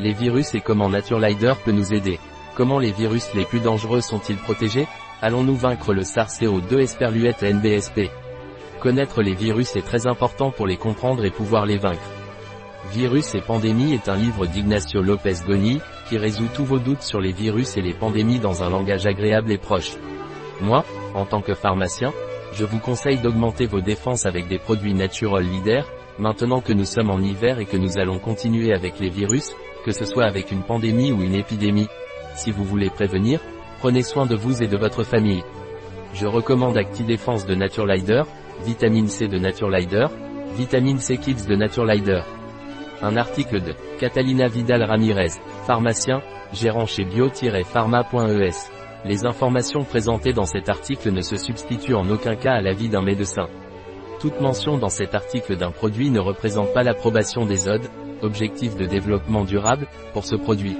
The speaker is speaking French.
Les virus et comment Naturelider peut nous aider. Comment les virus les plus dangereux sont-ils protégés? Allons-nous vaincre le SARS-CoV-2 Esperluette NBSP Connaître les virus est très important pour les comprendre et pouvoir les vaincre. Virus et pandémie est un livre d'Ignacio Lopez Goni, qui résout tous vos doutes sur les virus et les pandémies dans un langage agréable et proche. Moi, en tant que pharmacien, je vous conseille d'augmenter vos défenses avec des produits Natural Leader, maintenant que nous sommes en hiver et que nous allons continuer avec les virus, que ce soit avec une pandémie ou une épidémie. Si vous voulez prévenir, prenez soin de vous et de votre famille. Je recommande ActiDéfense de Naturelider, Vitamine C de Naturelider, Vitamine C Kids de Naturelider. Un article de Catalina Vidal Ramirez, pharmacien, gérant chez bio-pharma.es. Les informations présentées dans cet article ne se substituent en aucun cas à l'avis d'un médecin. Toute mention dans cet article d'un produit ne représente pas l'approbation des ODE, objectifs de développement durable, pour ce produit.